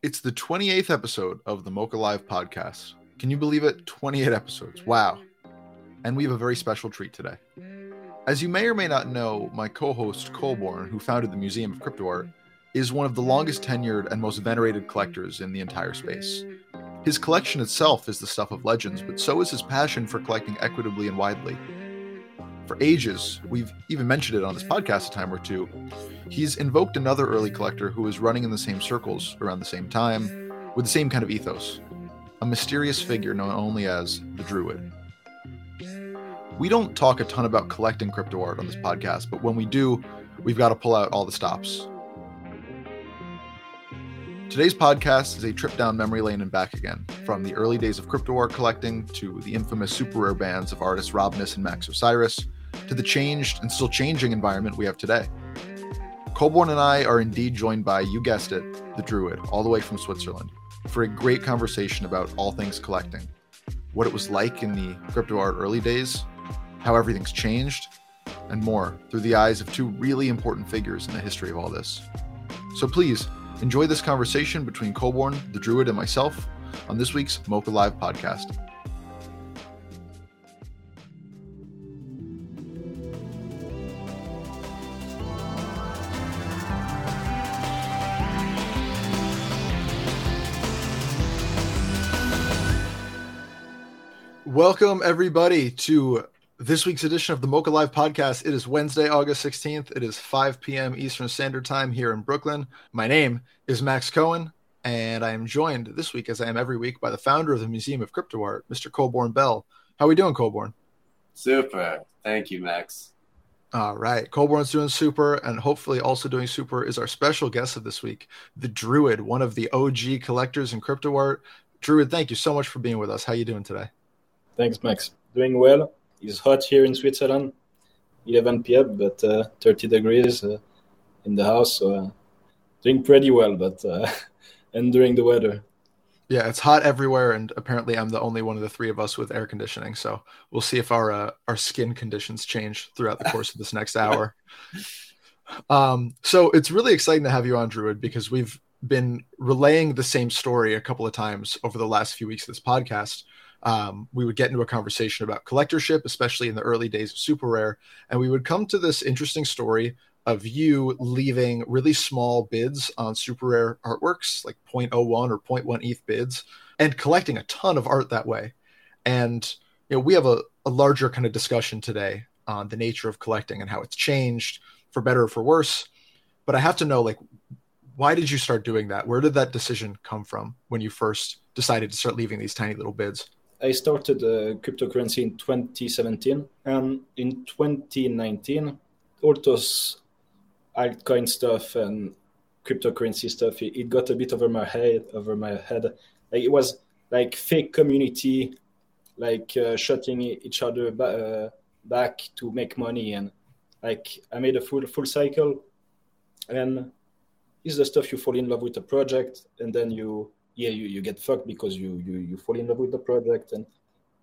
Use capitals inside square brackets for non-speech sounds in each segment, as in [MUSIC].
It's the 28th episode of the MOCA Live podcast. Can you believe it? 28 episodes. Wow. And we have a very special treat today. As you may or may not know, my co host, Colborn, who founded the Museum of Crypto Art, is one of the longest tenured and most venerated collectors in the entire space. His collection itself is the stuff of legends, but so is his passion for collecting equitably and widely. For ages, we've even mentioned it on this podcast a time or two, he's invoked another early collector who was running in the same circles around the same time, with the same kind of ethos a mysterious figure known only as the Druid. We don't talk a ton about collecting crypto art on this podcast, but when we do, we've got to pull out all the stops. Today's podcast is a trip down memory lane and back again, from the early days of crypto art collecting to the infamous super rare bands of artists Robness and Max Osiris, to the changed and still changing environment we have today. Colborn and I are indeed joined by, you guessed it, the Druid, all the way from Switzerland, for a great conversation about all things collecting, what it was like in the crypto art early days, how everything's changed, and more through the eyes of two really important figures in the history of all this. So please enjoy this conversation between Colborn, the Druid, and myself on this week's MOCA Live podcast. Welcome, everybody, to this week's edition of the MOCA Live podcast. It is Wednesday, August 16th. It is 5 p.m. Eastern Standard Time here in Brooklyn. My name is Max Cohen, and I am joined this week, as I am every week, by the founder of the Museum of Crypto Art, Mr. Colborn Bell. How are we doing, Colborn? Super. Thank you, Max. All right. Colborn's doing super, and hopefully also doing super is our special guest of this week, the Druid, one of the OG collectors in crypto art. Druid, thank you so much for being with us. How are you doing today? Thanks, Max. Doing well. It's hot here in Switzerland, 11 p.m., but uh, 30 degrees uh, in the house. So uh, doing pretty well, but uh, [LAUGHS] enduring the weather. Yeah, it's hot everywhere, and apparently I'm the only one of the three of us with air conditioning. So we'll see if our uh, our skin conditions change throughout the course of this next hour. [LAUGHS] Um, so it's really exciting to have you on, Druid, because we've been relaying the same story a couple of times over the last few weeks of this podcast um, we would get into a conversation about collectorship, especially in the early days of super rare, and we would come to this interesting story of you leaving really small bids on super rare artworks, like 0.01 or 0.1 ETH bids, and collecting a ton of art that way. And you know, we have a, a larger kind of discussion today on the nature of collecting and how it's changed for better or for worse. But I have to know, like, why did you start doing that? Where did that decision come from when you first decided to start leaving these tiny little bids? I started uh, cryptocurrency in 2017, and in 2019, all those altcoin stuff and cryptocurrency stuff, it, it, got a bit over my head. Over my head, like, it was like fake community, like uh, shutting each other ba- uh, back to make money, and like I made a full full cycle, and is the stuff you fall in love with a project, and then you yeah, you, you get fucked because you, you you fall in love with the project. And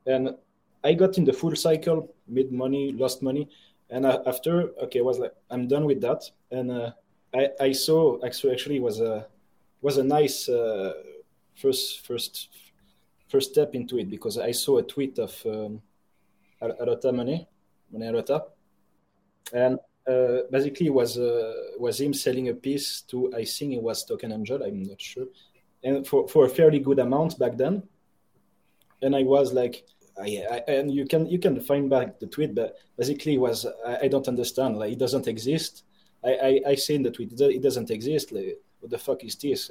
and I got in the full cycle, made money, lost money, and after okay, I was like I'm done with that, and uh, I I saw actually actually was a was a nice uh, first first first step into it because I saw a tweet of um, Arota Money, Money Arota, and uh, basically was uh, was him selling a piece to I think it was Token Angel, I'm not sure, and for, for a fairly good amount back then. And I was like, I, I, and you can you can find back the tweet, but basically was I, I don't understand. Like it doesn't exist. I, I, I say in the tweet it doesn't exist. Like, what the fuck is this?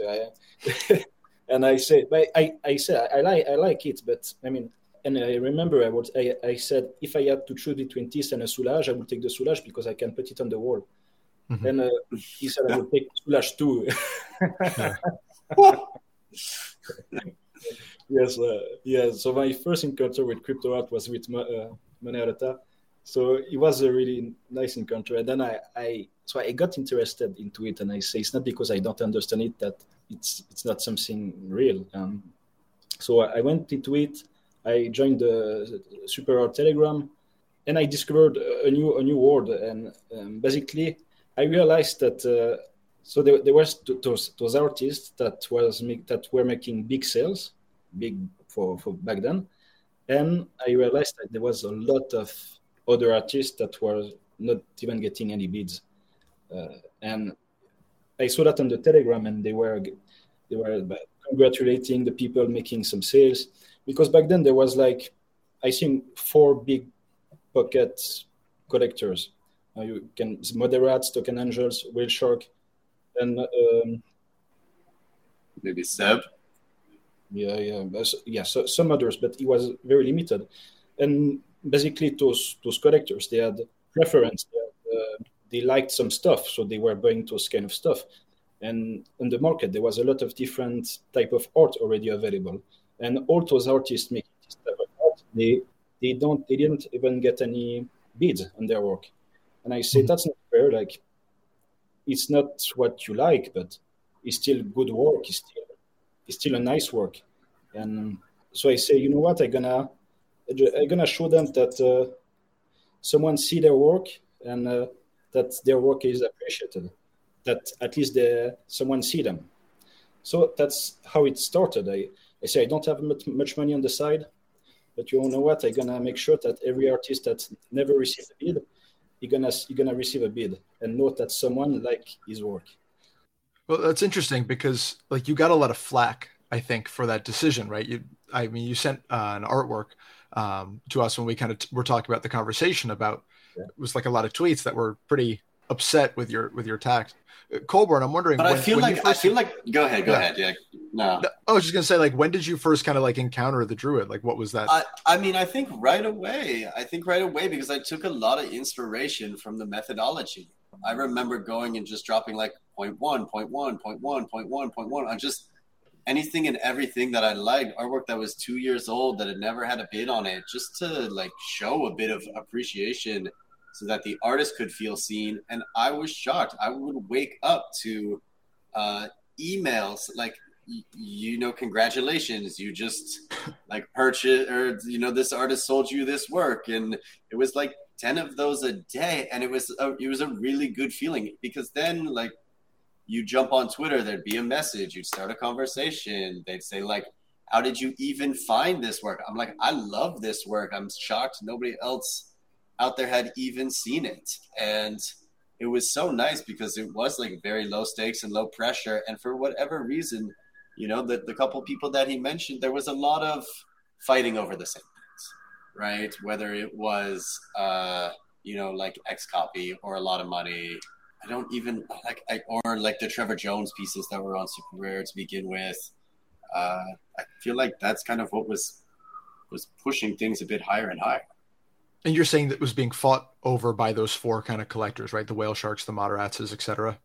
[LAUGHS] and I say, but I I said I like I like it, but I mean, and I remember I would I, I said if I had to choose between this and a Soulages, I would take the Soulages because I can put it on the wall. Mm-hmm. And uh, he said I would take Soulages too. [LAUGHS] [LAUGHS] yes, uh, yeah. So my first encounter with crypto art was with uh, Money Arota. So it was a really nice encounter. And then I, I, so I got interested into it, and I say it's not because I don't understand it that it's it's not something real. Um, so I went into it. I joined the Super Rare Telegram, and I discovered a new a new world. And um, basically, I realized that uh, So there, there was those those artists that was make, that were making big sales, big for, for back then, and I realized that there was a lot of other artists that were not even getting any bids, uh, and I saw that on the Telegram, and they were they were congratulating the people making some sales. Because back then there was like I think four big pocket collectors. Uh, you can moderates, token angels, whale shark, and um, maybe Seb. Yeah, yeah, yeah. So, some others, but it was very limited. And basically, those those collectors they had preference. They, had, uh, they liked some stuff, so they were buying those kind of stuff. And in the market, there was a lot of different type of art already available, and all those artists making this type of art, they they don't they didn't even get any bids on their work. And I say mm-hmm. that's not fair. Like it's not what you like, but it's still good work. It's still it's still a nice work. And so I say, you know what? I'm gonna I'm gonna show them that uh, someone see their work and uh, that their work is appreciated. That at least the, someone see them. So that's how it started. I, I say I don't have much, much money on the side, but you know what? I'm gonna make sure that every artist that never received a bid, you're gonna you're gonna receive a bid and note that someone like his work. Well, that's interesting because like you got a lot of flack, I think, for that decision, right? You, I mean, you sent uh, an artwork um, to us when we kind of t- were talking about the conversation about yeah. it was like a lot of tweets that were pretty upset with your with your tax. Uh, Colborn, I'm wondering. But when, I feel like first... I feel like. Go ahead. Go yeah. ahead. Yeah. No. no. I was just gonna say, like, when did you first kind of like encounter the druid? Like, what was that? I, I mean, I think right away. I think right away because I took a lot of inspiration from the methodology. I remember going and just dropping like point one, point one, point one, point one, point one on just anything and everything that I liked, artwork that was two years old that had never had a bid on it, just to like show a bit of appreciation so that the artist could feel seen. And I was shocked. I would wake up to uh, emails like, you know, congratulations, you just like purchase or, you know, this artist sold you this work. And it was like 10 of those a day. And it was, a, it was a really good feeling because then like you jump on Twitter, there'd be a message, you'd start a conversation. They'd say, like, how did you even find this work? I'm like, I love this work. I'm shocked nobody else out there had even seen it. And it was so nice because it was like very low stakes and low pressure. And for whatever reason, you know, the, the couple people that he mentioned, there was a lot of fighting over the same things, right? Whether it was, uh, you know, like XCOPY or a lot of money I don't even like I, or like the Trevor Jones pieces that were on Super Rare to begin with. Uh, I feel like that's kind of what was was pushing things a bit higher and higher. And you're saying that was being fought over by those four kind of collectors, right? The whale sharks, the moderats, etc.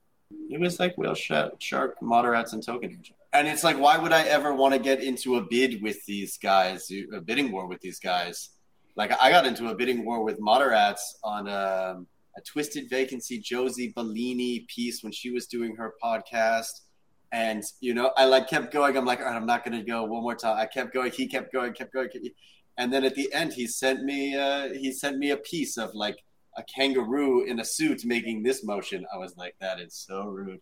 It was like whale shark, shark moderats, and token angel. And it's like, why would I ever want to get into a bid with these guys, a bidding war with these guys? Like I got into a bidding war with moderats on. Um, a Twisted Vacancy Josie Bellini piece when she was doing her podcast. And, you know, I like kept going. I'm like, all right, I'm not going to go one more time. I kept going. He kept going, kept going. And then at the end, he sent me, uh, he sent me a piece of like a kangaroo in a suit making this motion. I was like, that is so rude.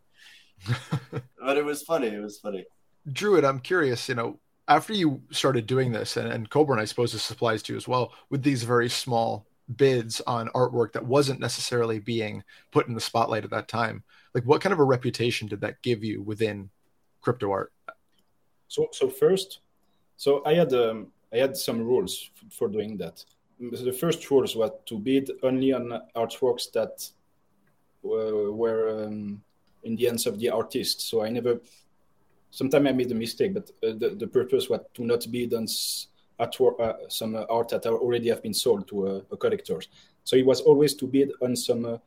[LAUGHS] but it was funny. It was funny. Druid, I'm curious, you know, after you started doing this, and, and Colborn, I suppose this applies to you as well, with these very small bids on artwork that wasn't necessarily being put in the spotlight at that time like what kind of a reputation did that give you within crypto art so so first so i had um, i had some rules for doing that the first rules was to bid only on artworks that uh, were um, in the hands of the artist so i never sometimes i made a mistake but uh, the, the purpose was to not bid on artwork, uh, some art that already have been sold to uh, collector. So it was always to bid on some uh,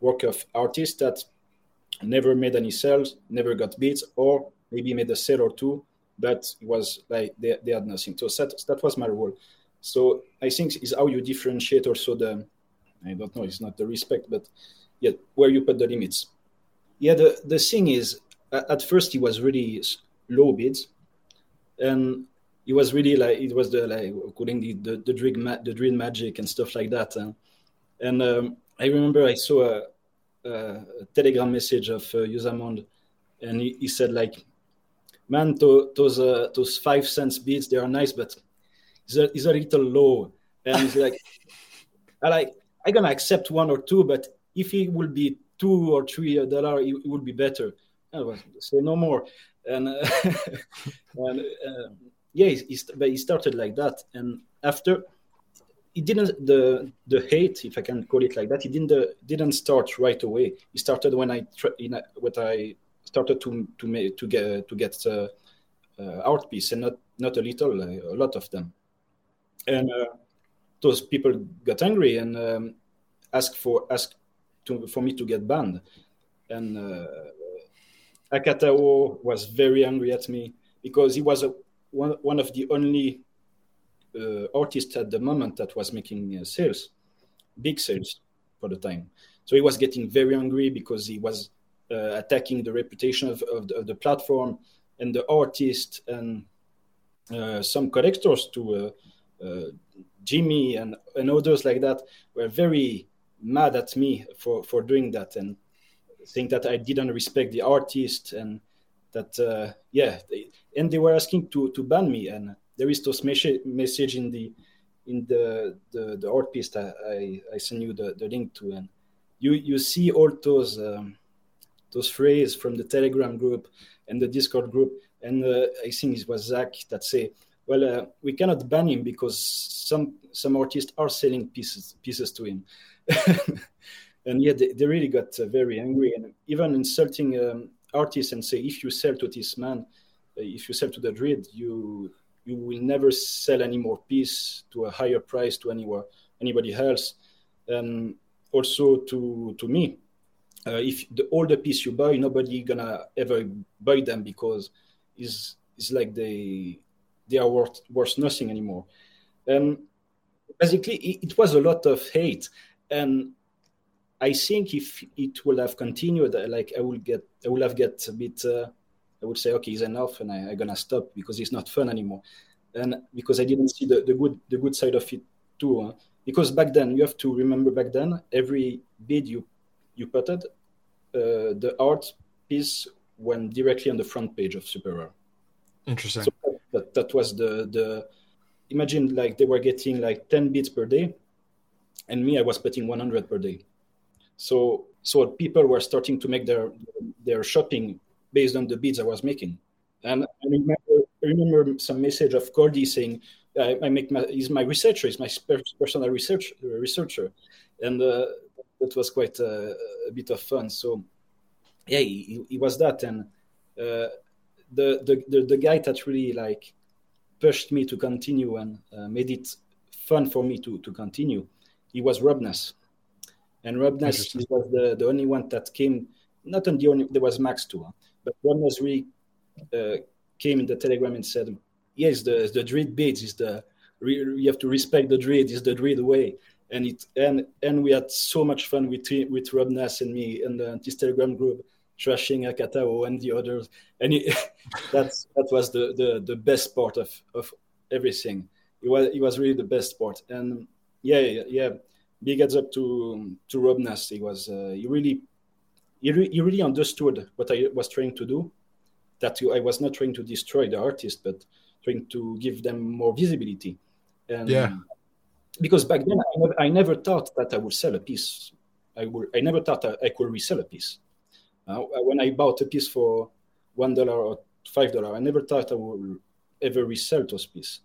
work of artists that never made any sales, never got bids, or maybe made a sale or two, but it was like they, they had nothing. So that, that was my role. So I think is how you differentiate also the, I don't know, it's not the respect, but yeah, where you put the limits. Yeah, the, the thing is, at first it was really low bids, and it was really like it was the like calling the the, the dream ma- the dream magic and stuff like that. And, and um, I remember I saw a, a Telegram message of uh, Usamond, and he, he, said like, "Man, to, those uh, those five cents beats they are nice, but it's a, it's a little low." And he's like, [LAUGHS] "I like I'm gonna accept one or two, but if it will be two or three dollar, it, it would be better." Was say no more, and, uh, [LAUGHS] and uh, yeah, he, he, he started like that, and after it didn't the the hate, if I can call it like that, it didn't uh, didn't start right away. It started when I in a, what I started to to make to get to get uh, uh, art piece and not not a little, a lot of them, and uh, those people got angry and um, asked for asked to, for me to get banned, and uh, Akatao was very angry at me because he was a, one, one of the only uh, artist at the moment that was making uh, sales, big sales for the time. So he was getting very angry because he was attacking the reputation of, of, the, of, the, platform and the artist and some collectors to Jimmy and, and others like that were very mad at me for, for doing that and saying that I didn't respect the artist and that uh, yeah they, and they were asking to to ban me and there is this message in the in the the, the art piece that I, I send you the, the link to and you you see all those um, those phrases from the telegram group and the discord group. And uh, i think it was zach that say well uh, we cannot ban him because some some artists are selling pieces pieces to him. [LAUGHS] And yeah they, they really got uh, very angry and even insulting um, artists and say if you sell to this man uh, if you sell to the Druid you you will never sell any more piece to a higher price to anywhere anybody else. And also to to me uh, if the, all the piece you buy nobody gonna ever buy them because it's, it's like they they are worth worth nothing anymore um, basically it, it was a lot of hate and I think if it will have continued, like I will get, I will have get a bit. Uh, I would say, okay, it's enough, and I, am gonna stop because it's not fun anymore, and because I didn't see the, the good the good side of it too. Huh? Because back then, you have to remember back then, every bid you you putted, uh, the art piece went directly on the front page of Super Rare. Interesting. So that, that was the the imagine like they were getting like 10 bits per day and me i was putting 100 per day so so people were starting to make their their shopping based on the bids I was making. And I remember, I remember some message of Goldie saying, I, I make my, he's my researcher, he's my personal research, researcher. And uh, that was quite a, a, bit of fun. So, yeah, he, he was that. And uh, the, the, the, the, guy that really like pushed me to continue and uh, made it fun for me to, to continue, he was Robness. And Robness was the, the only one that came, not on the only, there was Max too, huh? but Robness really uh, came in the telegram and said, yes, the, the Druid beads is the, you have to respect the Druid, is the Druid way. And it and and we had so much fun with with Robness and me and the, this Telegram group, trashing Akatao and the others. And it, [LAUGHS] that's that was the, the the best part of of everything. It was it was really the best part. And yeah, yeah, big heads up to to Robness. He was uh, he really he, re- he really understood what I was trying to do. That I was not trying to destroy the artist, but trying to give them more visibility. And yeah. Because back then I never, I never thought that I would sell a piece. I would I never thought I could resell a piece. Uh, when I bought a piece for one dollar or five dollar, I never thought I would ever resell those pieces.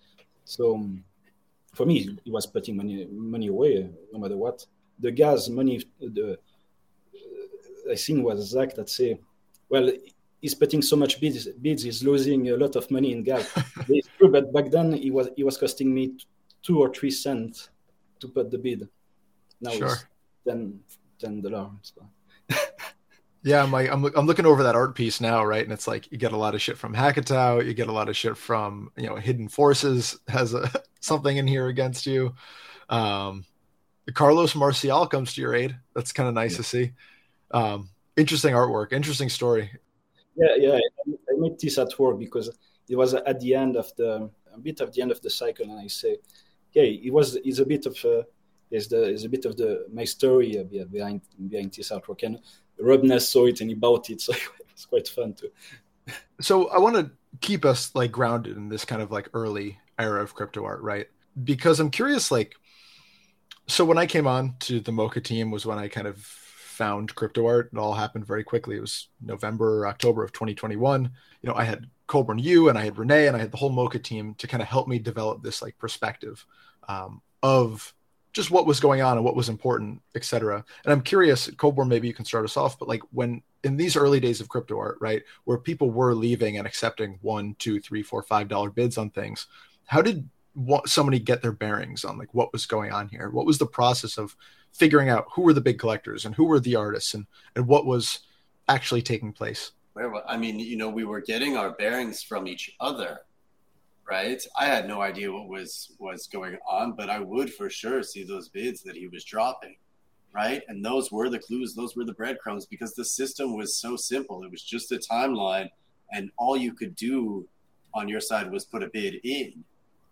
So um, for me, it was putting money money away no matter what. The gas money, the I think was Zach that say, well, he's putting so much bids, bids he's losing a lot of money in gas. [LAUGHS] it's true, but back then he was he was costing me two or three cents to put the bid. Now sure. it's ten ten dollars. [LAUGHS] Yeah, I'm like I'm I'm looking over that art piece now, right? And it's like you get a lot of shit from Hackatao, you get a lot of shit from you know Hidden Forces has a [LAUGHS] something in here against you. Um, Carlos Marcial comes to your aid. That's kind of nice yeah. to see. Um, interesting artwork, interesting story. Yeah, yeah. I made this at work because it was at the end of the a bit of the end of the cycle, and I say, okay, it was it's a bit of uh, a, is the is a bit of the my story uh, behind behind this artwork. And Robness saw it and he bought it, [LAUGHS] so it's quite fun too. [LAUGHS] So I want to keep us like grounded in this kind of like early era of crypto art, right? Because I'm curious, like, so when I came on to the MOCA team was when I kind of found crypto art. It all happened very quickly. It was November, October of 2021. You know, I had Colborn you and I had Renee and I had the whole MOCA team to kind of help me develop this like perspective um, of just what was going on and what was important, etc. And I'm curious, Colborn, maybe you can start us off, but like when in these early days of crypto art, right, where people were leaving and accepting one, two, three, four, five dollar bids on things, how did what, somebody get their bearings on like what was going on here? What was the process of figuring out who were the big collectors and who were the artists and and what was actually taking place? I mean, you know, we were getting our bearings from each other right? I had no idea what was was going on, but I would for sure see those bids that he was dropping, right? And those were the clues, those were the breadcrumbs because the system was so simple. It was just a timeline, and all you could do on your side was put a bid in,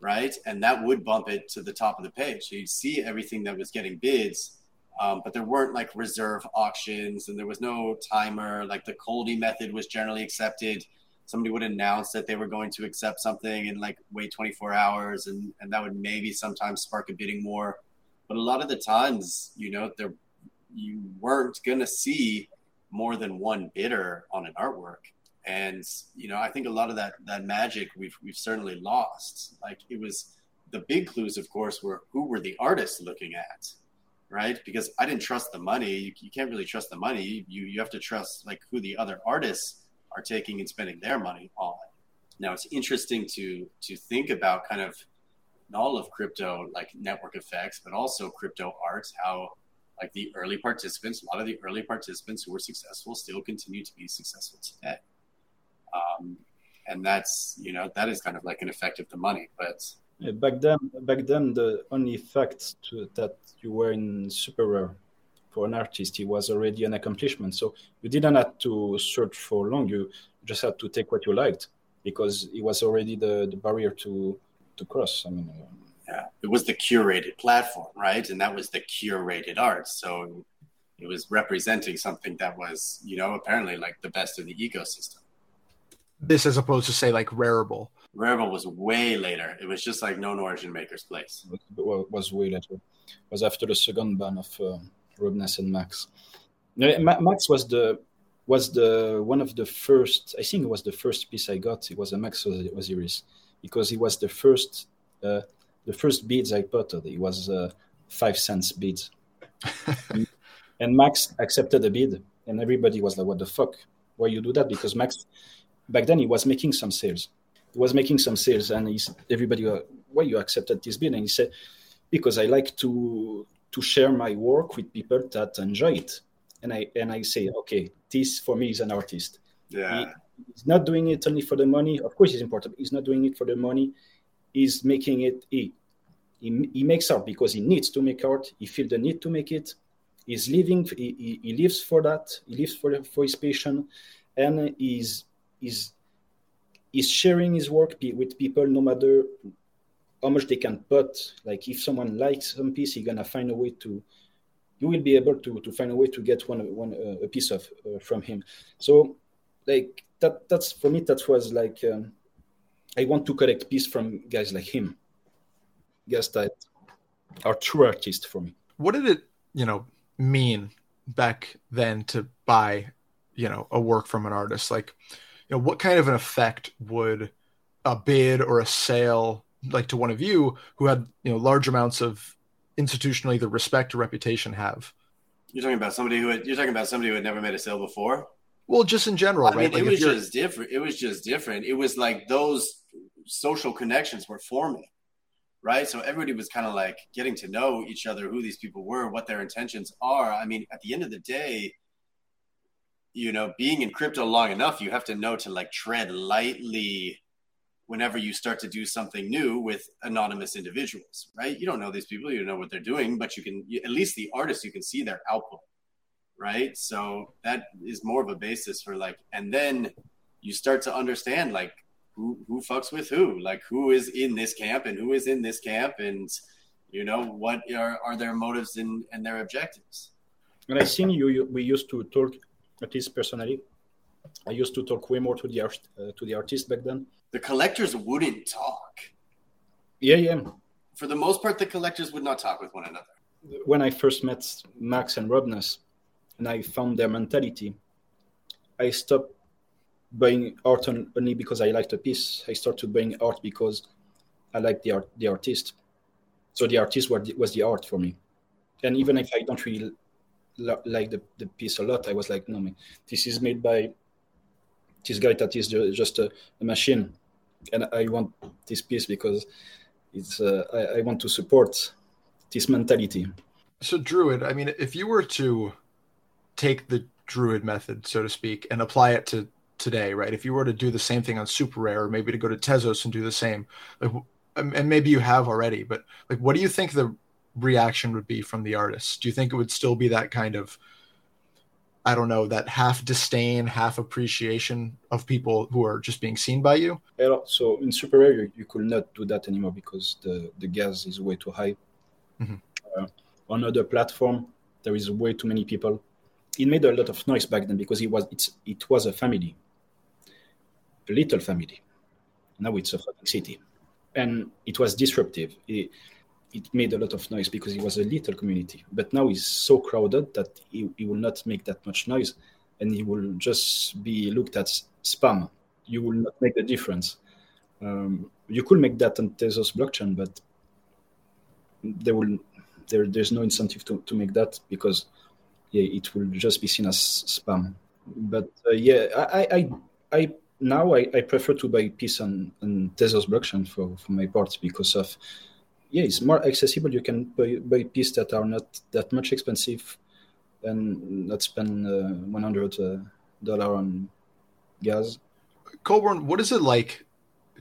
right? And that would bump it to the top of the page. So you'd see everything that was getting bids. Um, but there weren't like reserve auctions and there was no timer. Like the Coldie method was generally accepted somebody would announce that they were going to accept something and like wait 24 hours and, and that would maybe sometimes spark a bidding more but a lot of the times you know there you weren't to see more than one bidder on an artwork and you know i think a lot of that that magic we've we've certainly lost like it was the big clues of course were who were the artists looking at right because i didn't trust the money you, you can't really trust the money you you have to trust like who the other artists are taking and spending their money on. Now it's interesting to to think about kind of all of crypto like network effects, but also crypto art, how like the early participants, a lot of the early participants who were successful still continue to be successful today. Um, and that's you know that is kind of like an effect of the money, but back then back then the only fact to, that you were in super rare for an artist, it was already an accomplishment. So you didn't have to search for long. You just had to take what you liked because it was already the, the barrier to to cross. I mean, uh, yeah, it was the curated platform, right? And that was the curated art. So it was representing something that was, you know, apparently like the best of the ecosystem. This as opposed to say like Rarible Rarible was way later. It was just like known origin maker's place. It was way later. It was after the second ban of. Uh, Robness and Max. Max was the was the one of the first. I think it was the first piece I got. It was a Max Osiris because it was the first uh, the first beads I potted. It was uh, five cents beads, [LAUGHS] and Max accepted the bid, and everybody was like, "What the fuck? Why you do that?" Because Max back then he was making some sales. He was making some sales, and he's, everybody, uh, why you accepted this bid? And he said, because I like to to share my work with people that enjoy it. And I and I say, okay, this for me is an artist. Yeah. He, he's not doing it only for the money. Of course, it's important. He's not doing it for the money. He's making it. He, he, he makes art because he needs to make art. He feels the need to make it. He's living. He, he, he lives for that. He lives for for his passion, and he's he's he's sharing his work with people no matter how much they can put. Like if someone likes some piece, you're gonna find a way to. You will be able to to find a way to get one one uh, a piece of uh, from him. So, like that that's for me that was like um, I want to collect piece from guys like him, guys that are true artists for me. What did it you know mean back then to buy you know a work from an artist like know what kind of an effect would a bid or a sale like to one of you who had you know large amounts of institutional either respect or reputation have. You're talking about somebody who had, you're talking about somebody who had never made a sale before. Well, just in general, I right? mean, like it was just different. It was just different. It was like those social connections were forming, right? So everybody was kind of like getting to know each other, who these people were, what their intentions are. I mean, at the end of the day, you know, being in crypto long enough, you have to know to like tread lightly whenever you start to do something new with anonymous individuals, right? You don't know these people, you don't know what they're doing, but you can, at least the artists, you can see their output, right? So that is more of a basis for like, and then you start to understand like who, who fucks with who, like who is in this camp and who is in this camp. And, You know, what are, are their motives and, and their objectives? And I think you, you we used to talk, at least personally, I used to talk way more to the art, uh, to the artist back then. The collectors wouldn't talk. Yeah, yeah. For the most part, the collectors would not talk with one another. When I first met Max and Robness, and I found their mentality, I stopped buying art only because I liked a piece. I started buying art because I liked the art, the artist. So the artist was the art for me. And even if I don't really like the, the piece a lot, I was like, no, man, this is made by this guy that is just a, a machine, and I want this piece because it's uh, I, I want to support this mentality. So Druid, I mean, if you were to take the Druid method, so to speak, and apply it to today, right? If you were to do the same thing on Super Rare, or maybe to go to Tezos and do the same, like, and maybe you have already, but like, what do you think the reaction would be from the artists? Do you think it would still be that kind of I don't know, that half disdain, half appreciation of people who are just being seen by you? So in Super Rare, you, you could not do that anymore because the, the gas is way too high. Mm-hmm. Uh, on other platform, there is way too many people. It made a lot of noise back then because it was it's it was a family, a little family. Now it's a fucking city, and it was disruptive. It, it made a lot of noise because it was a little community. But now it's so crowded that it, it will not make that much noise, and it will just be looked at spam. You will not make the difference. Um, you could make that on Tezos blockchain, but there will there there's no incentive to, to make that because yeah, it will just be seen as spam. But uh, yeah, I, I I now I, I prefer to buy piece on, on Tezos blockchain for, for my parts because of yeah, it's more accessible. You can buy, buy pieces that are not that much expensive and not spend uh, one hundred dollar on gas. Colborn, what is it like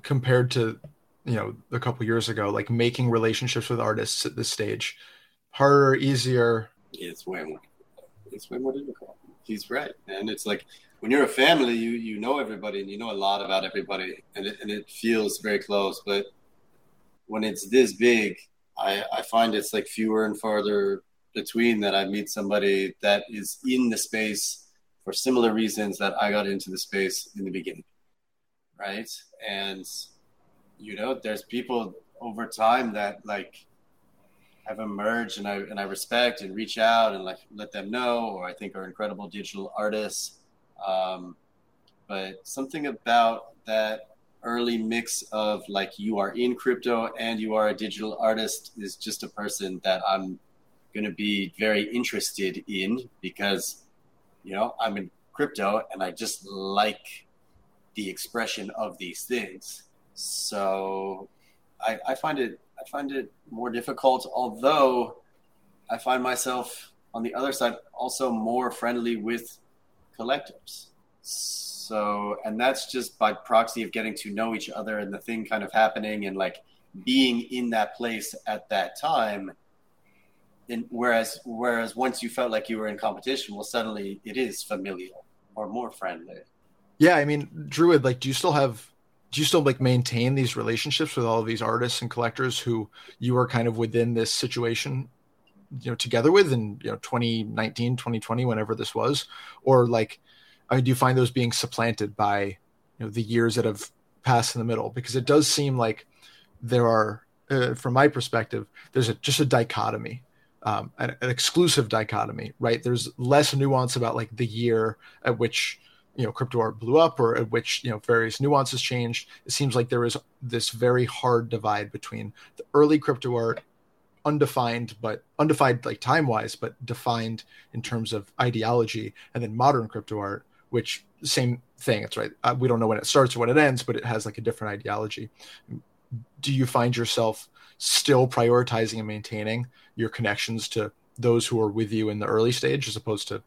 compared to you know a couple years ago? Like making relationships with artists at this stage, harder, easier? It's way more. It's way more difficult. He's right, and it's like when you're a family, you you know everybody and you know a lot about everybody, and it, and it feels very close, but when it's this big, I, I find it's like fewer and farther between that I meet somebody that is in the space for similar reasons that I got into the space in the beginning. Right. And, you know, there's people over time that like have emerged and I, and I respect and reach out and like let them know, or I think are incredible digital artists. Um, but something about that early mix of like you are in crypto and you are a digital artist is just a person that I'm going to be very interested in because you know I'm in crypto and I just like the expression of these things. So I, I find it I find it more difficult, although I find myself on the other side also more friendly with collectors. So, and that's just by proxy of getting to know each other and the thing kind of happening and like being in that place at that time. And whereas, whereas once you felt like you were in competition, well, suddenly it is familial or more friendly. Yeah, I mean, Druid, like, do you still have do you still like maintain these relationships with all of these artists and collectors who you are kind of within this situation you know together with in you know 2019 2020 whenever this was or like do you find those being supplanted by you know the years that have passed in the middle? Because it does seem like there are, uh, from my perspective, there's a, just a dichotomy, um, an, an, exclusive dichotomy, right? There's less nuance about like the year at which you know crypto art blew up or at which you know various nuances changed. It seems like there is this very hard divide between the early crypto art undefined but undefined like time wise but defined in terms of ideology and then modern crypto art which same thing. It's right. Uh, we don't know when it starts or when it ends, but it has like a different ideology. Do you find yourself still prioritizing and maintaining your connections to those who are with you in the early stage as opposed to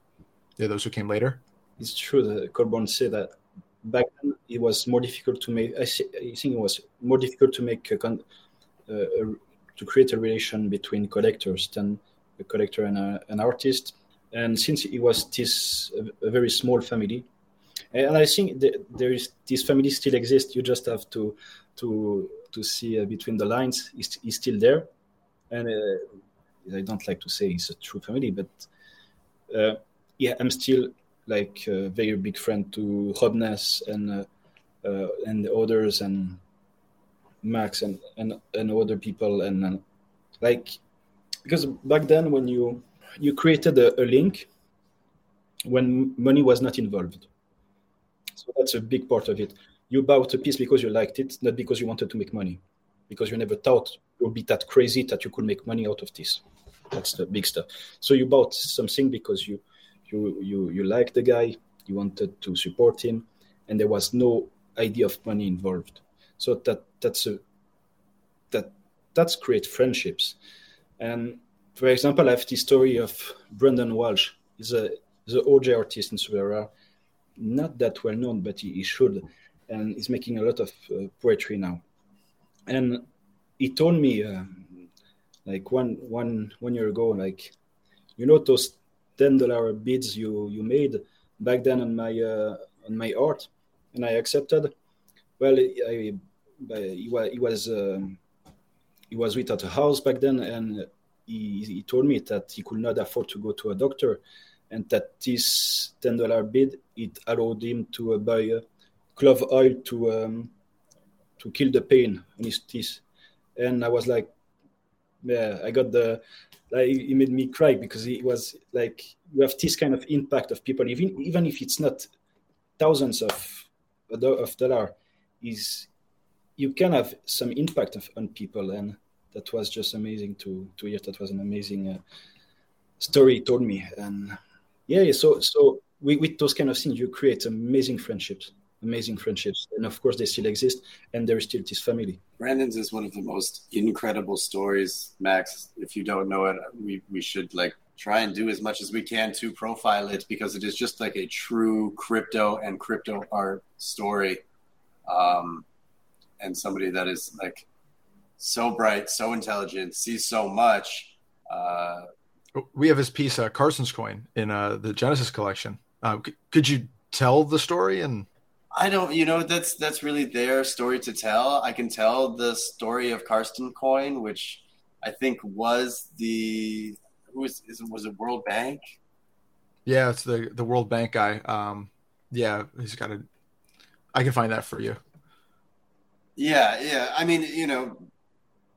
those who came later? It's true that Colborn said that back then it was more difficult to make. I, think it was more difficult to make a, con, uh, to create a relation between collectors than a collector and a, an artist and since it was this a, very small family and i think there is this family still exists. You just have to to to see uh, between the lines. Is, still there. And uh, I don't like to say it's a true family, but uh, yeah, I'm still like a very big friend to Robness and uh, uh, and others and Max and and, and other people. And, and like because back then when you you created a, a link when money was not involved. So that's a big part of it. You bought a piece because you liked it, not because you wanted to make money, because you never thought you would be that crazy that you could make money out of this. That's the big stuff. So you bought something because you you you you liked the guy, you wanted to support him, and there was no idea of money involved. So that that's a that that's create friendships. And for example, I have the story of Brendan Walsh. He's a the OG artist in Super not that well known, but he, he, should, and he's making a lot of uh, poetry now. And he told me, uh, like one one one year ago, like you know those ten dollar bids you you made back then on my uh, on my art, and I accepted. Well, I, I he was he was um, he was without a house back then, and he, he told me that he could not afford to go to a doctor and that this ten dollar bid it allowed him to uh, buy clove oil to um, to kill the pain in his teeth. And I was like, yeah, I got the. Like, he made me cry because he was like, you have this kind of impact of people, even even if it's not thousands of of dollar, is you can have some impact of, on people, and that was just amazing to to hear. That was an amazing uh, story he told me, and yeah so so with those kind of things you create amazing friendships amazing friendships. And of course they still exist and there is still this family. Brandon's is one of the most incredible stories max. If you don't know it we, we should like try and do as much as we can to profile it because it is just like a true crypto and crypto art story um, and somebody that is like so bright so intelligent sees so much uh, we have his piece, uh, Carstens coin, in uh, the Genesis collection. Uh, c- could you tell the story? And I don't, you know, that's that's really their story to tell. I can tell the story of Karsten coin, which I think was the who was is, was it World Bank? Yeah, it's the the World Bank guy. Um, yeah, he's got a. I can find that for you. Yeah, yeah. I mean, you know,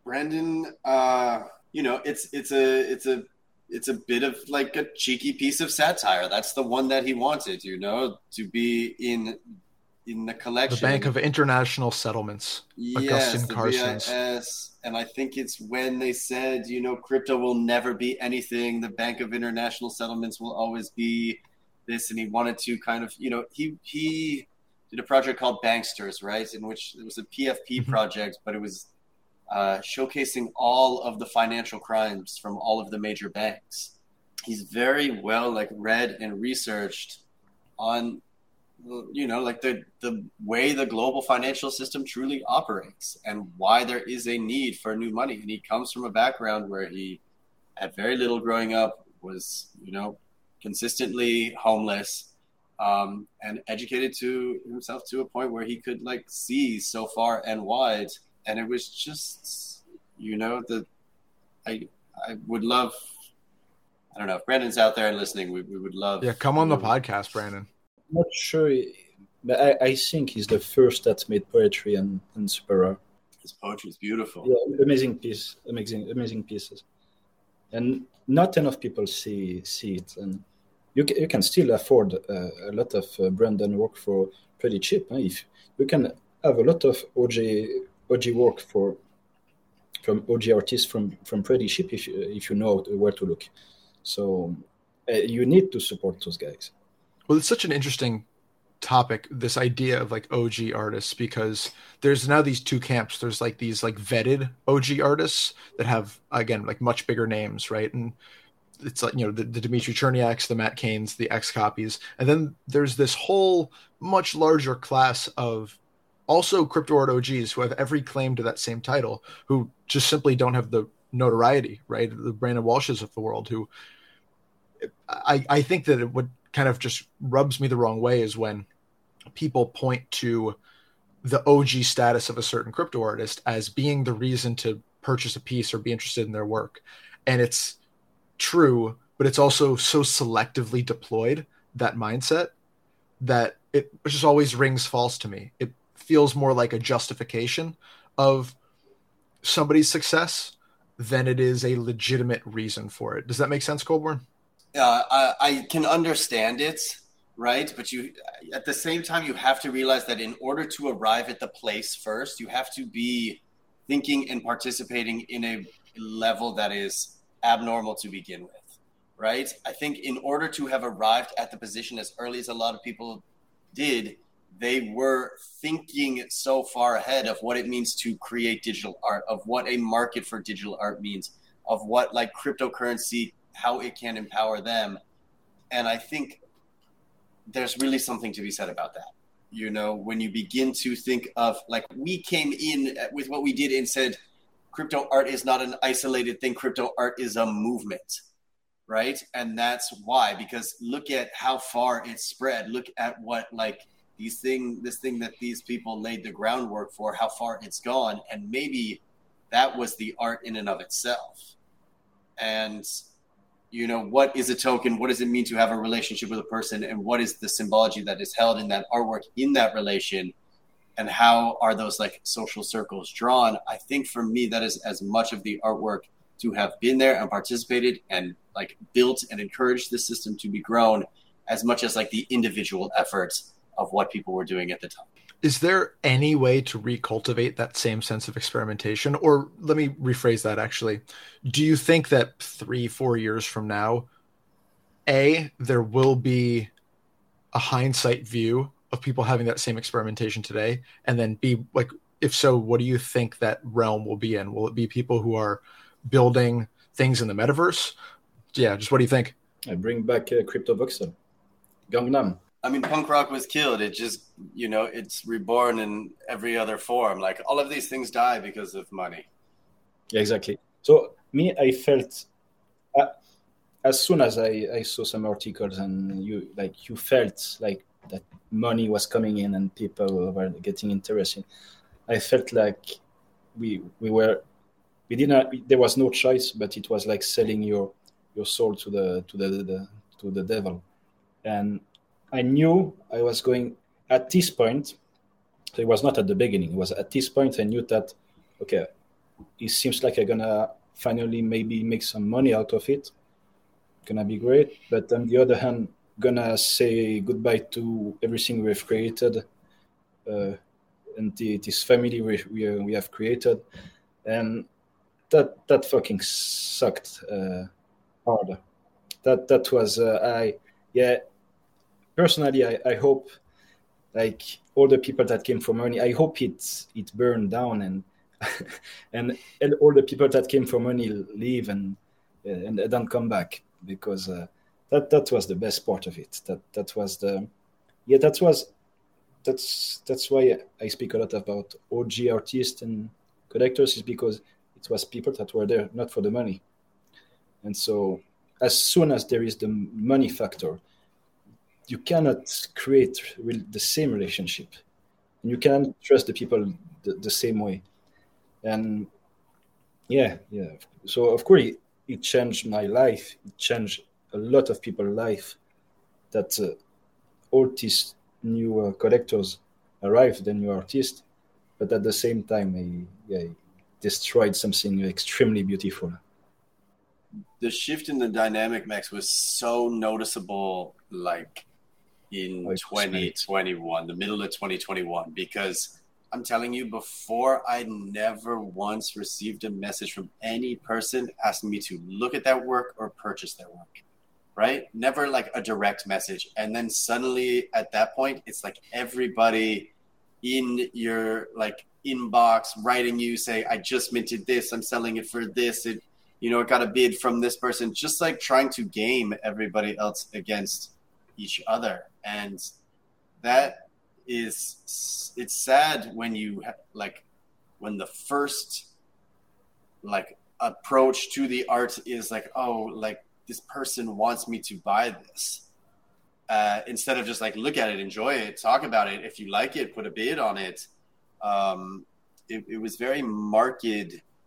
Brendan. Uh, you know, it's it's a it's a it's a bit of like a cheeky piece of satire. That's the one that he wanted, you know, to be in in the collection. The Bank of International Settlements. Yes, Carstens. BIS. And I think it's when they said, you know, crypto will never be anything. The Bank of International Settlements will always be this. And he wanted to kind of, you know, he he did a project called Banksters, right? In which it was a PFP mm-hmm. project, but it was uh, showcasing all of the financial crimes from all of the major banks. He's very well like read and researched on you know like the the way the global financial system truly operates and why there is a need for new money and he comes from a background where he had very little growing up was you know consistently homeless um, and educated to himself to a point where he could like see so far and wide and it was just you know the I I would love I don't know if Brandon's out there and listening we, we would love yeah come on the podcast Brandon. I'm not sure but I, I think he's the first that made poetry and, and super his poetry is beautiful. Yeah amazing piece amazing amazing pieces. And not enough people see see it. And you can, you can still afford uh, a lot of uh, Brandon work for pretty cheap huh? if you can have a lot of OG OG work for from OG artists from from pretty cheap if you, if you know where to look. So uh, you need to support those guys. Well, it's such an interesting topic this idea of like og artists because there's now these two camps there's like these like vetted og artists that have again like much bigger names right and it's like you know the, the Dmitri Cherniaks, the Matt Kanes, the XCOPYs, and then there's this whole much larger class of also crypto art OGs who have every claim to that same title, who just simply don't have the notoriety, right? The Brandon Walshes of the world, who I, I think that it would kind of just rubs me the wrong way is when people point to the OG status of a certain crypto artist as being the reason to purchase a piece or be interested in their work. And it's true, but it's also so selectively deployed that mindset that it just always rings false to me. It feels more like a justification of somebody's success than it is a legitimate reason for it. Does that make sense, Colborn? Yeah, I, I can understand it, right? But you, at the same time, you have to realize that in order to arrive at the place first, you have to be thinking and participating in a level that is abnormal to begin with right? I think in order to have arrived at the position as early as a lot of people did, they were thinking so far ahead of what it means to create digital art, of what a market for digital art means, of what like cryptocurrency, how it can empower them. And I think there's really something to be said about that. You know, when you begin to think of like we came in with what we did and said, crypto art is not an isolated thing, crypto art is a movement right? And that's why, because look at how far it's spread. Look at what like these thing, this thing that these people laid the groundwork for, how far it's gone, and maybe that was the art in and of itself. And you know, what is a token? What does it mean to have a relationship with a person? And what is the symbology that is held in that artwork in that relation? And how are those like social circles drawn? I think for me, that is as much of the artwork to have been there and participated and like built and encouraged the system to be grown as much as like the individual efforts of what people were doing at the time. Is there any way to recultivate that same sense of experimentation? Or let me rephrase that actually. Do you think that three, four years from now, A, there will be a hindsight view of people having that same experimentation today? And then B, like, if so, what do you think that realm will be in? Will it be people who are building things in the metaverse. Yeah, just what do you think? I bring back uh, Crypto Voxel, Gangnam. I mean, punk rock was killed. It just, you know, it's reborn in every other form. Like all of these things die because of money. Yeah, exactly. So me, I felt uh, as soon as I, I saw some articles and you like you felt like that money was coming in and people were getting interested. I felt like we we were we didn't there was no choice but it was like selling your your soul to the to the, the to the devil and i knew i was going at this point so it was not at the beginning it was at this point i knew that okay it seems like i'm gonna finally maybe make some money out of it gonna be great but on the other hand gonna say goodbye to everything we've created uh, and the, this family we, we, we have created and that that fucking sucked uh, hard. That that was uh, I yeah. Personally, I, I hope like all the people that came from money. I hope it it burned down and [LAUGHS] and and all the people that came from money leave and and don't come back because uh, that that was the best part of it. That that was the yeah that was that's that's why I speak a lot about OG artists and collectors is because it was people that were there not for the money. And so, as soon as there is the money factor, you cannot create the same relationship, and you can't trust the people the, the same way. And yeah, yeah. So of course, it, it, changed my life. It changed a lot of people's life. That uh, all these new uh, collectors arrived, the new artists, but at the same time, I, yeah, destroyed something extremely beautiful. The shift in the dynamic max was so noticeable, like in 2021, the middle of 2021, because I'm telling you, before I never once received a message from any person asking me to look at that work or purchase their work. Right? Never like a direct message. And then suddenly at that point, it's like everybody in your like inbox writing you say i just minted this i'm selling it for this it you know it got a bid from this person just like trying to game everybody else against each other. And that is it's sad when you like when the first like approach to the art is like oh like this person wants me to buy this. Uh, instead of just like look at it enjoy it talk about it. If you like it put a bid on it. Um, it, it, was very marked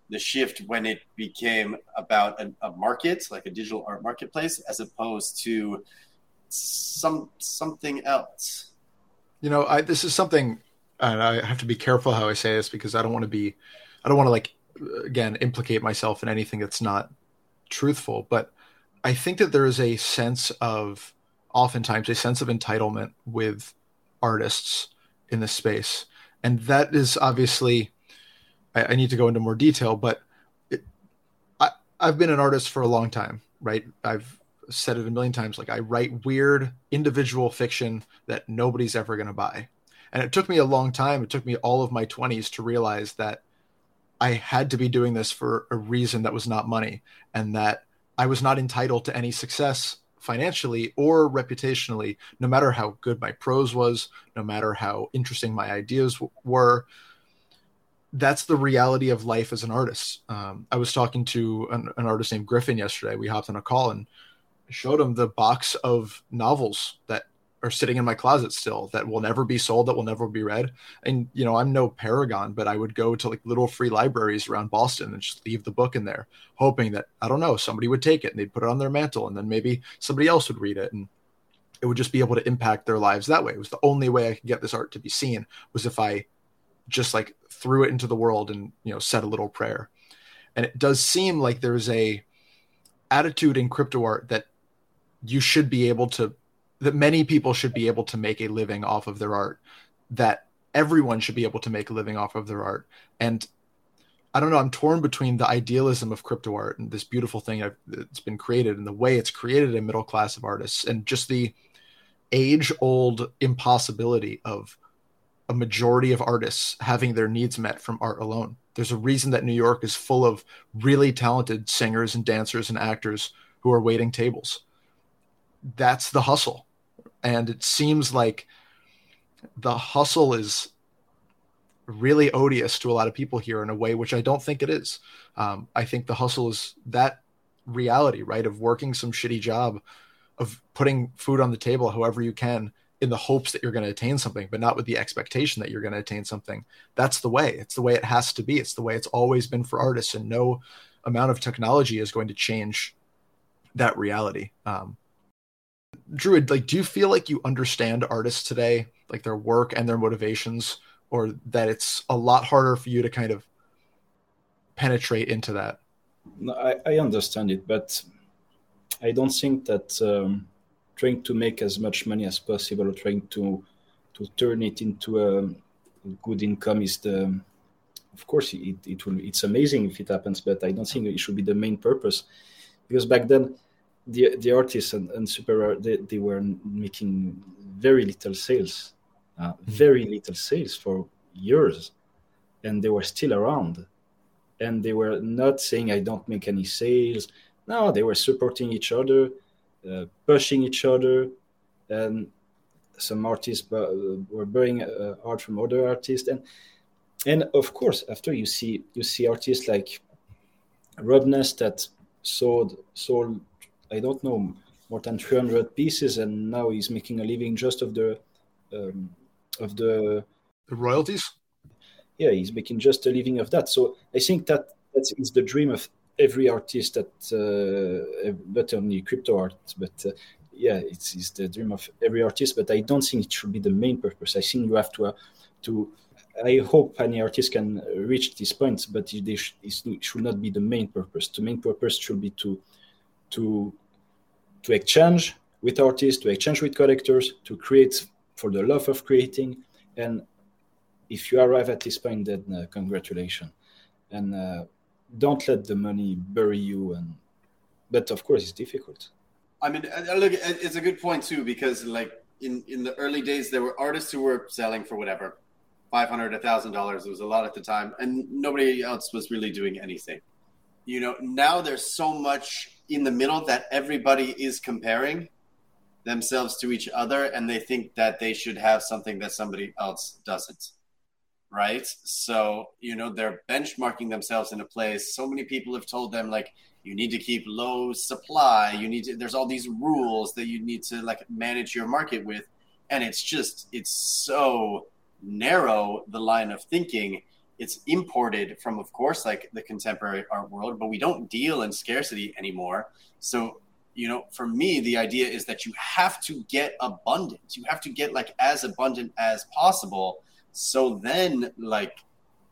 the shift when it became about a, a market, like a digital art marketplace, as opposed to some something else. You know, I this is something, and I have to be careful how I say this because I don't want to be, I don't want to like, again, implicate myself in anything that's not truthful. But I think that there is a sense of, oftentimes, a sense of entitlement with artists in this space, and that is obviously I, I need to go into more detail, but it, I, I've been an artist for a long time, right? I've said it a million times. Like I write weird individual fiction that nobody's ever going to buy. And it took me a long time. It took me all of my 20s to realize that I had to be doing this for a reason that was not money and that I was not entitled to any success financially or reputationally, no matter how good my prose was, no matter how interesting my ideas w- were, that's the reality of life as an artist. Um, I was talking to an, an, artist named Griffin yesterday. We hopped on a call and showed him the box of novels that are sitting in my closet still that will never be sold, that will never be read. And you know, I'm no paragon, but I would go to like little free libraries around Boston and just leave the book in there, hoping that I don't know somebody would take it and they'd put it on their mantle, and then maybe somebody else would read it and it would just be able to impact their lives that way. It was the only way I could get this art to be seen was if I just like threw it into the world and you know said a little prayer and it does seem like there's a attitude in crypto art that you should be able to that many people should be able to make a living off of their art that everyone should be able to make a living off of their art and i don't know i'm torn between the idealism of crypto art and this beautiful thing that's been created and the way it's created a middle class of artists and just the age old impossibility of a majority of artists having their needs met from art alone. There's a reason that New York is full of really talented singers and dancers and actors who are waiting tables. That's the hustle. And it seems like the hustle is really odious to a lot of people here in a way which I don't think it is. Um, I think the hustle is that reality, right? Of working some shitty job, of putting food on the table however you can in the hopes that you're going to attain something, but not with the expectation that you're going to attain something. That's the way. It's the way it has to be. It's the way it's always been for artists, and no amount of technology is going to change that reality. Um, Druid, like, do you feel like you understand artists today, like their work and their motivations, or that it's a lot harder for you to kind of penetrate into that? No, I, I understand it, but I don't think that. Um trying to make as much money as possible, or trying to to turn it into a good income is the of course it, it will it's amazing if it happens but i don't think it should be the main purpose because back then the the artists and, and super they, they were making very little sales uh, hmm. very little sales for years. And they were still around. And they were not saying i don't make any sales. No they were supporting each other uh, pushing each other, and some artists were buying uh, art from other artists, and and of course after you see you see artists like Robness that sold sold I don't know more than 300 pieces, and now he's making a living just of the um, of the, the royalties. Yeah, he's making just a living of that. So I think that that is the dream of every artist that uh, not only crypto art but uh, yeah it's, it's the dream of every artist but i don't think it should be the main purpose i think you have to uh, to i hope any artist can reach this point but they sh- it should not be the main purpose the main purpose should be to to to exchange with artists to exchange with collectors to create for the love of creating. And if you arrive at this point then uh, congratulations. And uh, don't let the money bury you and but of course it's difficult. I mean look it's a good point too because like in in the early days there were artists who were selling for whatever 500 a thousand dollars. It was a lot at the time and nobody else was really doing anything. You know now there's so much in the middle that everybody is comparing themselves to each other and they think that they should have something that somebody else doesn't right? So, you know, they're benchmarking themselves in a place. So many people have told them, like, you need to keep low supply. You need to, there's all these rules that you need to, like, manage your market with. And it's just, it's so narrow, the line of thinking. It's imported from of course like the contemporary art world but we don't deal in scarcity anymore. So you know for me the idea is that you have to get abundance you have to get like as abundant as possible. So then like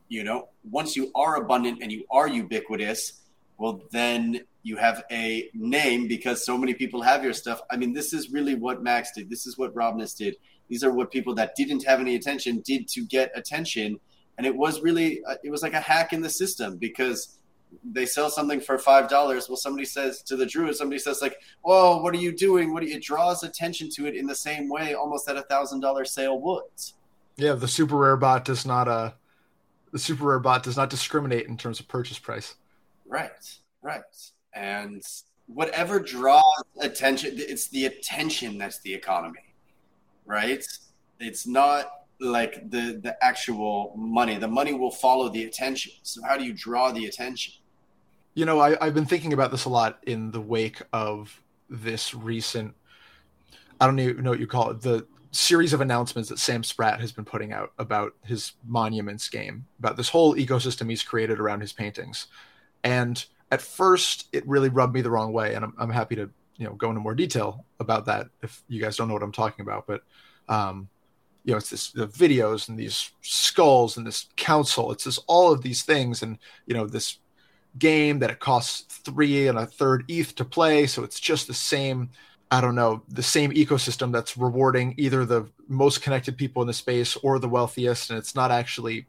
you know once you are abundant and you are ubiquitous well then you have a name because so many people have your stuff. I mean this is really what max did. This is what robness did. These are what people that didn't have any attention did to get attention and it was really uh, it was like a hack in the system because they sell something for five dollars. Well somebody says to the druid somebody says like whoa what are you doing? What you, it draws attention to it in the same way almost that a thousand dollar sale would. Yeah the super rare bot does not uh the super rare bot does not discriminate in terms of purchase price. Right right. And whatever draws attention it's the attention that's the economy right? It's not like the the actual money. The money will follow the attention. So how do you draw the attention? You know I, i've been thinking about this a lot in the wake of this recent i don't even know what you call it the series of announcements that sam spratt has been putting out about his monuments game about this whole ecosystem he's created around his paintings. And at first it really rubbed me the wrong way and i'm, I'm happy to you know go into more detail about that if you guys don't know what i'm talking about but um you know, it's this the videos and these skulls and this council. It's just all of these things, and you know, this game that it costs three and a third ETH to play. So it's just the same. I don't know, the same ecosystem that's rewarding either the most connected people in the space or the wealthiest, and it's not actually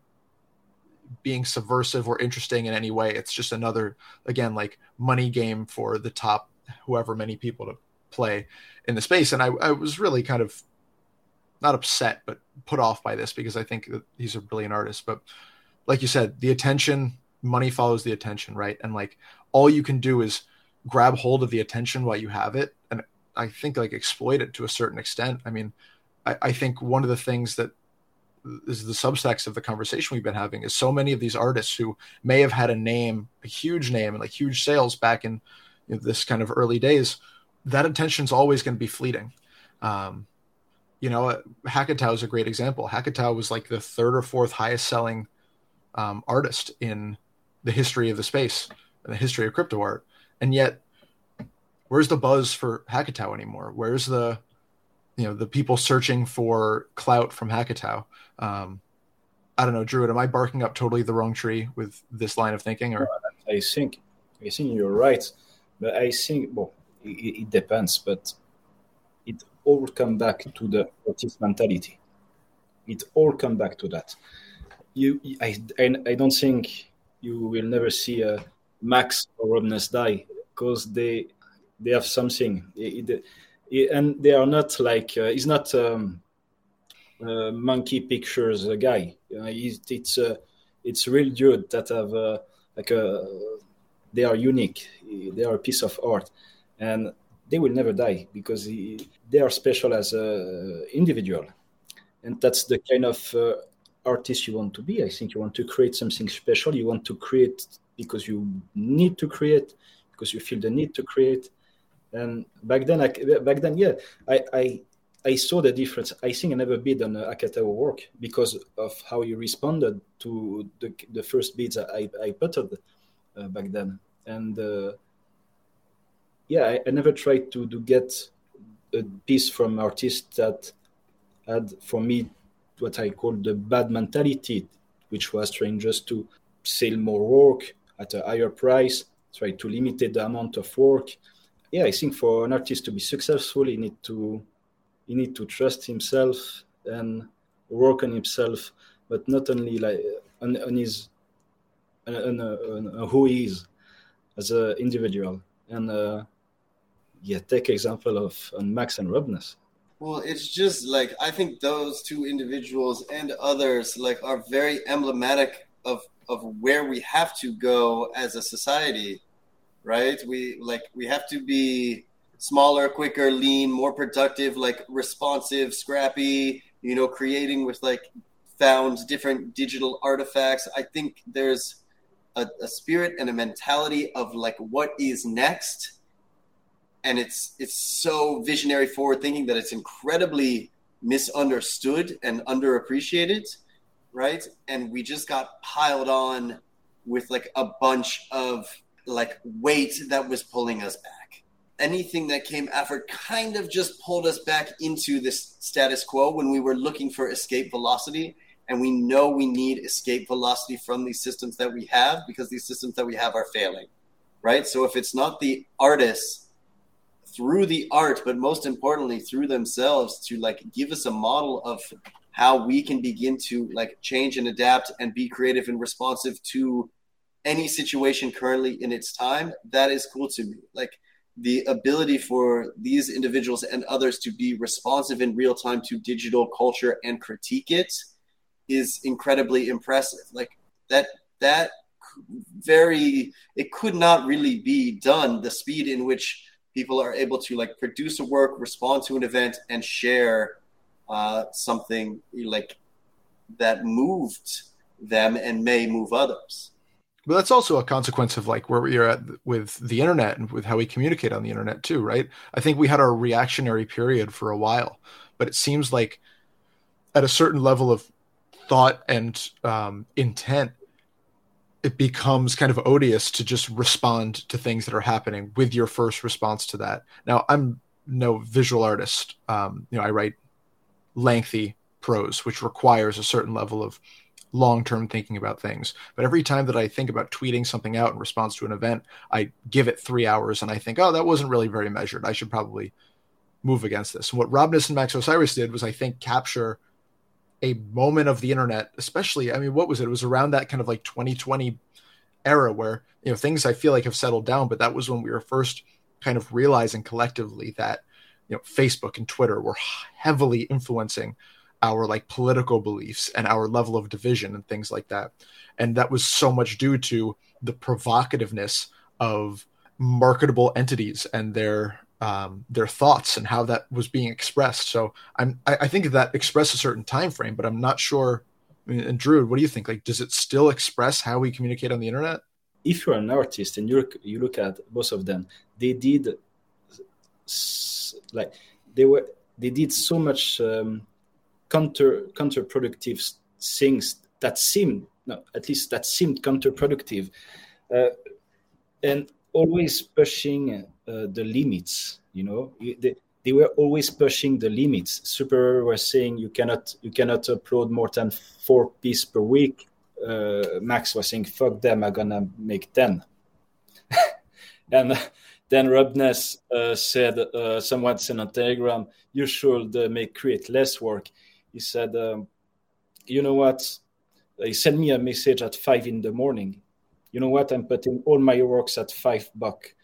being subversive or interesting in any way. It's just another, again, like money game for the top, whoever many people to play in the space. And I, I was really kind of not upset, but put off by this because I think that he's a brilliant artist. But like you said, the attention, money follows the attention, right? And like all you can do is grab hold of the attention while you have it. And I think like exploit it to a certain extent. I mean, I, I think one of the things that is the subtext of the conversation we've been having is so many of these artists who may have had a name, a huge name and like huge sales back in you know, this kind of early days, that attention is always going to be fleeting. Um, you know, Hackatao is a great example. Hackatao was like the third or fourth highest selling um, artist in the history of the space and the history of crypto art. And yet, where's the buzz for Hackatao anymore? Where's the, you know, the people searching for clout from Hackatao? Um, I don't know, Druid. Am I barking up totally the wrong tree with this line of thinking? Or I think, I think you're right, but I think well, it, it depends. But all come back to the artist mentality. It all come back to that. You, I, I don't think you will never see a Max or Robness die because they they have something, it, it, and they are not like uh, he's not um, uh, monkey pictures a guy. Uh, it's uh, it's real dude that have uh, like a they are unique. They are a piece of art, and they will never die because they are special as an individual and that's the kind of uh, artist you want to be i think you want to create something special you want to create because you need to create because you feel the need to create and back then I, back then yeah I, I I saw the difference. I think I never bid on Hackatao work because of how he responded to the, the first bids I, I putted uh, back then. And uh, yeah, I, I, never tried to, to get a piece from artists that had, for me, what I call the bad mentality, which was trying just to sell more work at a higher price, try to limit the amount of work. Yeah, I think for an artist to be successful, he need to he need to trust himself and work on himself, but not only like on, on his on, on, on who he is as an individual and. Uh, yeah, take example of Max and Robness. Well, it's just like I think those two individuals and others like are very emblematic of of where we have to go as a society, right? We like we have to be smaller, quicker, lean, more productive, like responsive, scrappy, you know, creating with like found different digital artifacts. I think there's a, a spirit and a mentality of like what is next and it's it's so visionary forward thinking that it's incredibly misunderstood and underappreciated right? And we just got piled on with like a bunch of like weight that was pulling us back. Anything that came after kind of just pulled us back into this status quo when we were looking for escape velocity. And we know we need escape velocity from these systems that we have because these systems that we have are failing, right? So if it's not the artists through the art, but most importantly through themselves to like give us a model of how we can begin to like change and adapt and be creative and responsive to any situation currently in its time, that is cool to me. Like the ability for these individuals and others to be responsive in real time to digital culture and critique it is incredibly impressive. Like that, that very, it could not really be done. The speed in which people are able to like produce a work, respond to an event, and share uh, something like that moved them and may move others. But that's also a consequence of like where we are at with the internet and with how we communicate on the internet too, right? I think we had our reactionary period for a while, but it seems like at a certain level of thought and um, intent, it becomes kind of odious to just respond to things that are happening with your first response to that. Now, I'm no visual artist. Um, you know, I write lengthy prose, which requires a certain level of long term thinking about things. But every time that I think about tweeting something out in response to an event, I give it three hours and I think, oh, that wasn't really very measured. I should probably move against this. And what Robness and Max Osiris did was, I think, capture a moment of the internet, especially, I mean, what was it? It was around that kind of like 2020 era where, you know, things I feel like have settled down, but that was when we were first kind of realizing collectively that, you know, Facebook and Twitter were heavily influencing our like political beliefs and our level of division and things like that. And that was so much due to the provocativeness of marketable entities and their um, their thoughts and how that was being expressed. So I'm I, I think that expressed a certain time frame, but I'm not sure. And Druid, what do you think? Like, does it still express how we communicate on the internet? If you're an artist and you look, you look at both of them, they did like they were they did so much um, counter counterproductive things that seemed no, at least that seemed counterproductive uh, and always pushing uh, the limits you know? They, they were always pushing the limits. Super was saying you cannot you cannot upload more than four pieces per week. Uh, max was saying fuck them i'm gonna make 10 [LAUGHS] and then Robness uh, said, uh, someone said on Telegram, you should uh, make create less work. He said, um, "You know what?" He sent me a message at five in the morning. You know what? I'm putting all my works at five buck,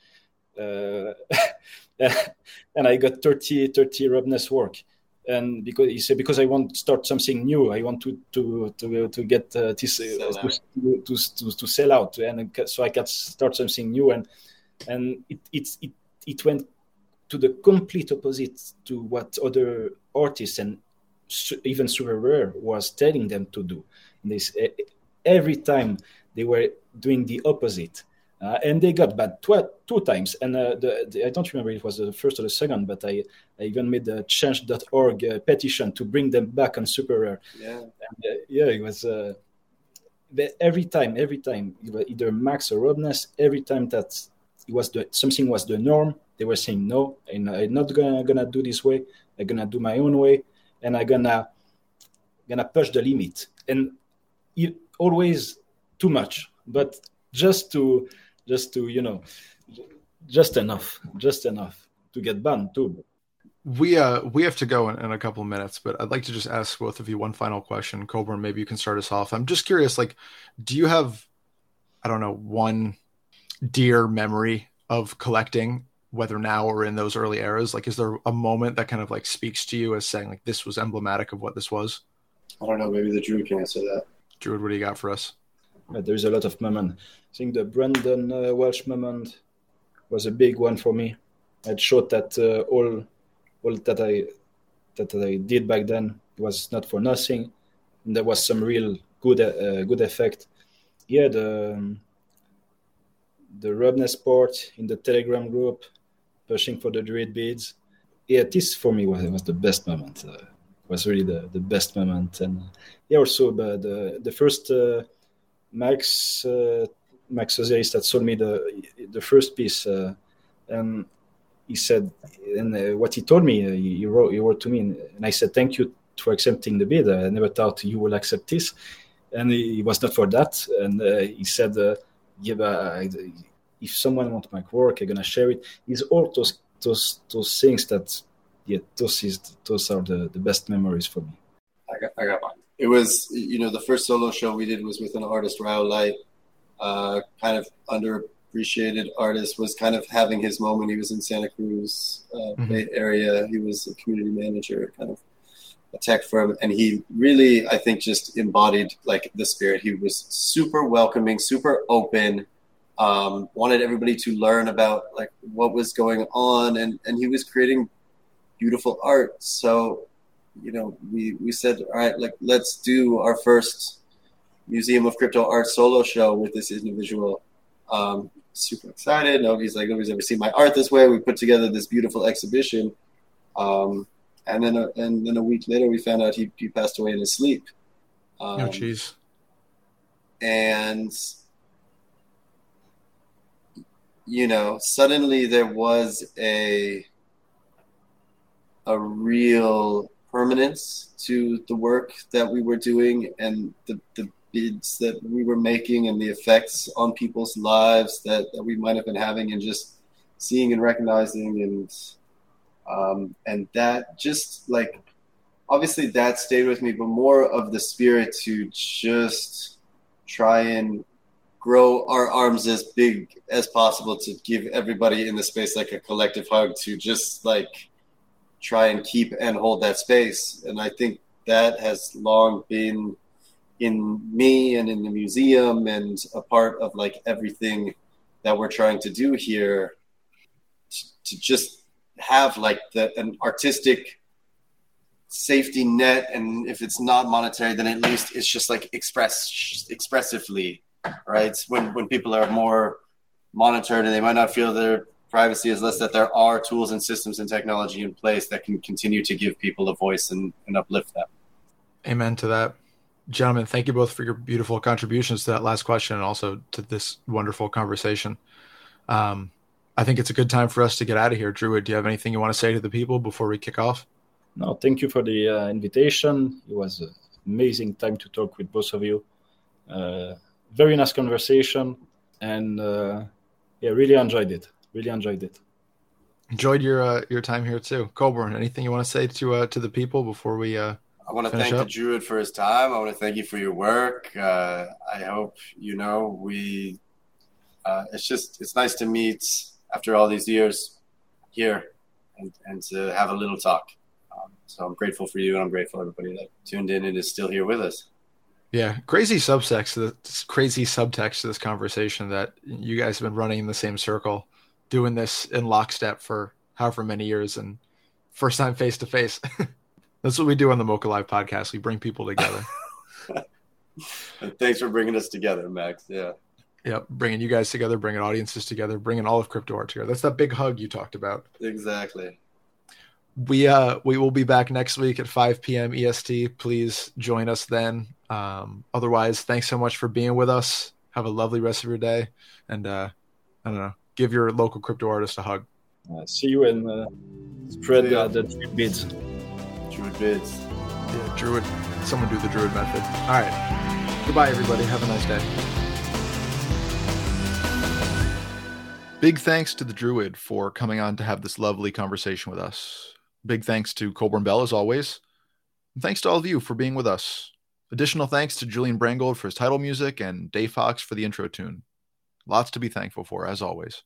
uh, [LAUGHS] and I got 30, 30 Robness work. And because he said, because I want to start something new, I want to to to to get uh, this uh, to, to, to, to sell out, and so I can start something new. And and it it it, it went to the complete opposite to what other artists and even super rare was telling them to do. this every time they were doing the opposite. Uh, and they got bad tw- two times. And uh, the, the, I don't remember if it was the first or the second, but I, I even made the change.org uh, petition to bring them back on super rare. Yeah, and, uh, yeah, it was. Uh, every time, every time, either Max or Robness, every time that it was the something was the norm, they were saying no, and I'm not gonna gonna do this way. I'm gonna do my own way and I'm gonna gonna push the limit and it, always too much but just to just to you know just enough just enough to get banned too. We uh we have to go in, in a couple of minutes but i'd like to just ask both of you one final question. Colborn maybe you can start us off. I'm just curious like do you have i don't know one dear memory of collecting whether now or in those early eras? Like is there a moment that kind of like speaks to you as saying like this was emblematic of what this was? I don't know. Maybe the druid can answer that. Druid what do you got for us there's a lot of moment i think the brandon uh, welsh moment was a big one for me it showed that uh, all all that i that i did back then was not for nothing and there was some real good uh, good effect yeah the um, the Robness part in the Telegram group pushing for the druid bids. Yeah, this for me was, was the best moment. Uh, was really the, the best moment. And uh, yeah, also the the, the first uh, Max uh, Max Osiris that sold me the the first piece, uh, and he said, and uh, what he told me, uh, he, he, wrote he wrote to me, and, and I said thank you for accepting the bid. I never thought you will accept this, and he, he was not for that. And he said, yeah, but if someone wants my work, I'm gonna share it. It's all those those those things that yeah, those is those are the, the best memories for me. I got, I got mine. It was you know the first solo show we did was with an artist Light, uh, kind of underappreciated artist. Was kind of having his moment. He was in Santa Cruz uh, mm-hmm. Bay Area. He was a community manager, kind of a tech firm, and he really I think just embodied like the spirit. He was super welcoming, super open um, wanted everybody to learn about like what was going on and and he was creating beautiful art so you know we we said all right like let's do our first museum of crypto art solo show with this individual. Um, super excited. Nobody's like nobody's ever seen my art this way. We put together this beautiful exhibition. Um, and then a, and then a week later we found out he, he passed away in his sleep. Um, oh jeez. and you know, suddenly there was a a real permanence to the work that we were doing and the, the bids that we were making and the effects on people's lives that, that we might have been having and just seeing and recognizing and um, and that just like obviously that stayed with me but more of the spirit to just try and grow our arms as big as possible to give everybody in the space like a collective hug to just like try and keep and hold that space. And I think that has long been in me and in the museum and a part of like everything that we're trying to do here to, to just have like the an artistic safety net and if it's not monetary then at least it's just like express expressively right? When when people are more monitored and they might not feel their privacy is less, that there are tools and systems and technology in place that can continue to give people a voice and, and uplift them. Amen to that. Gentlemen, thank you both for your beautiful contributions to that last question and also to this wonderful conversation. Um, I think it's a good time for us to get out of here. Druid, do you have anything you want to say to the people before we kick off? No, thank you for the uh, invitation. It was an amazing time to talk with both of you. Uh, very nice conversation, and uh, yeah, really enjoyed it. Really enjoyed it. Enjoyed your uh, your time here too, Colborn. Anything you want to say to uh, to the people before we? Uh, I want to thank up? the Druid for his time. I want to thank you for your work. Uh, I hope you know we. Uh, it's just it's nice to meet after all these years here, and, and to have a little talk. Um, so I'm grateful for you, and I'm grateful everybody that tuned in and is still here with us. Yeah, crazy subtext, This crazy subtext to this conversation that you guys have been running in the same circle, doing this in lockstep for however many years, and first time face to face. [LAUGHS] That's what we do on the MOCA Live podcast. We bring people together. [LAUGHS] Thanks for bringing us together, Max. Yeah. Yep, bringing you guys together, bringing audiences together, bringing all of crypto art together. That's that big hug you talked about. Exactly we uh we will be back next week at 5 p.m est please join us then um otherwise thanks so much for being with us have a lovely rest of your day and uh i don't know give your local crypto artist a hug uh, see you and uh, spread uh, the druid bids druid bids yeah druid someone do the druid method all right goodbye everybody have a nice day Big thanks to the Druid for coming on to have this lovely conversation with us. Big thanks to Colborn Bell, as always. And thanks to all of you for being with us. Additional thanks to Julian Brangold for his title music and Dave Fox for the intro tune. Lots to be thankful for, as always.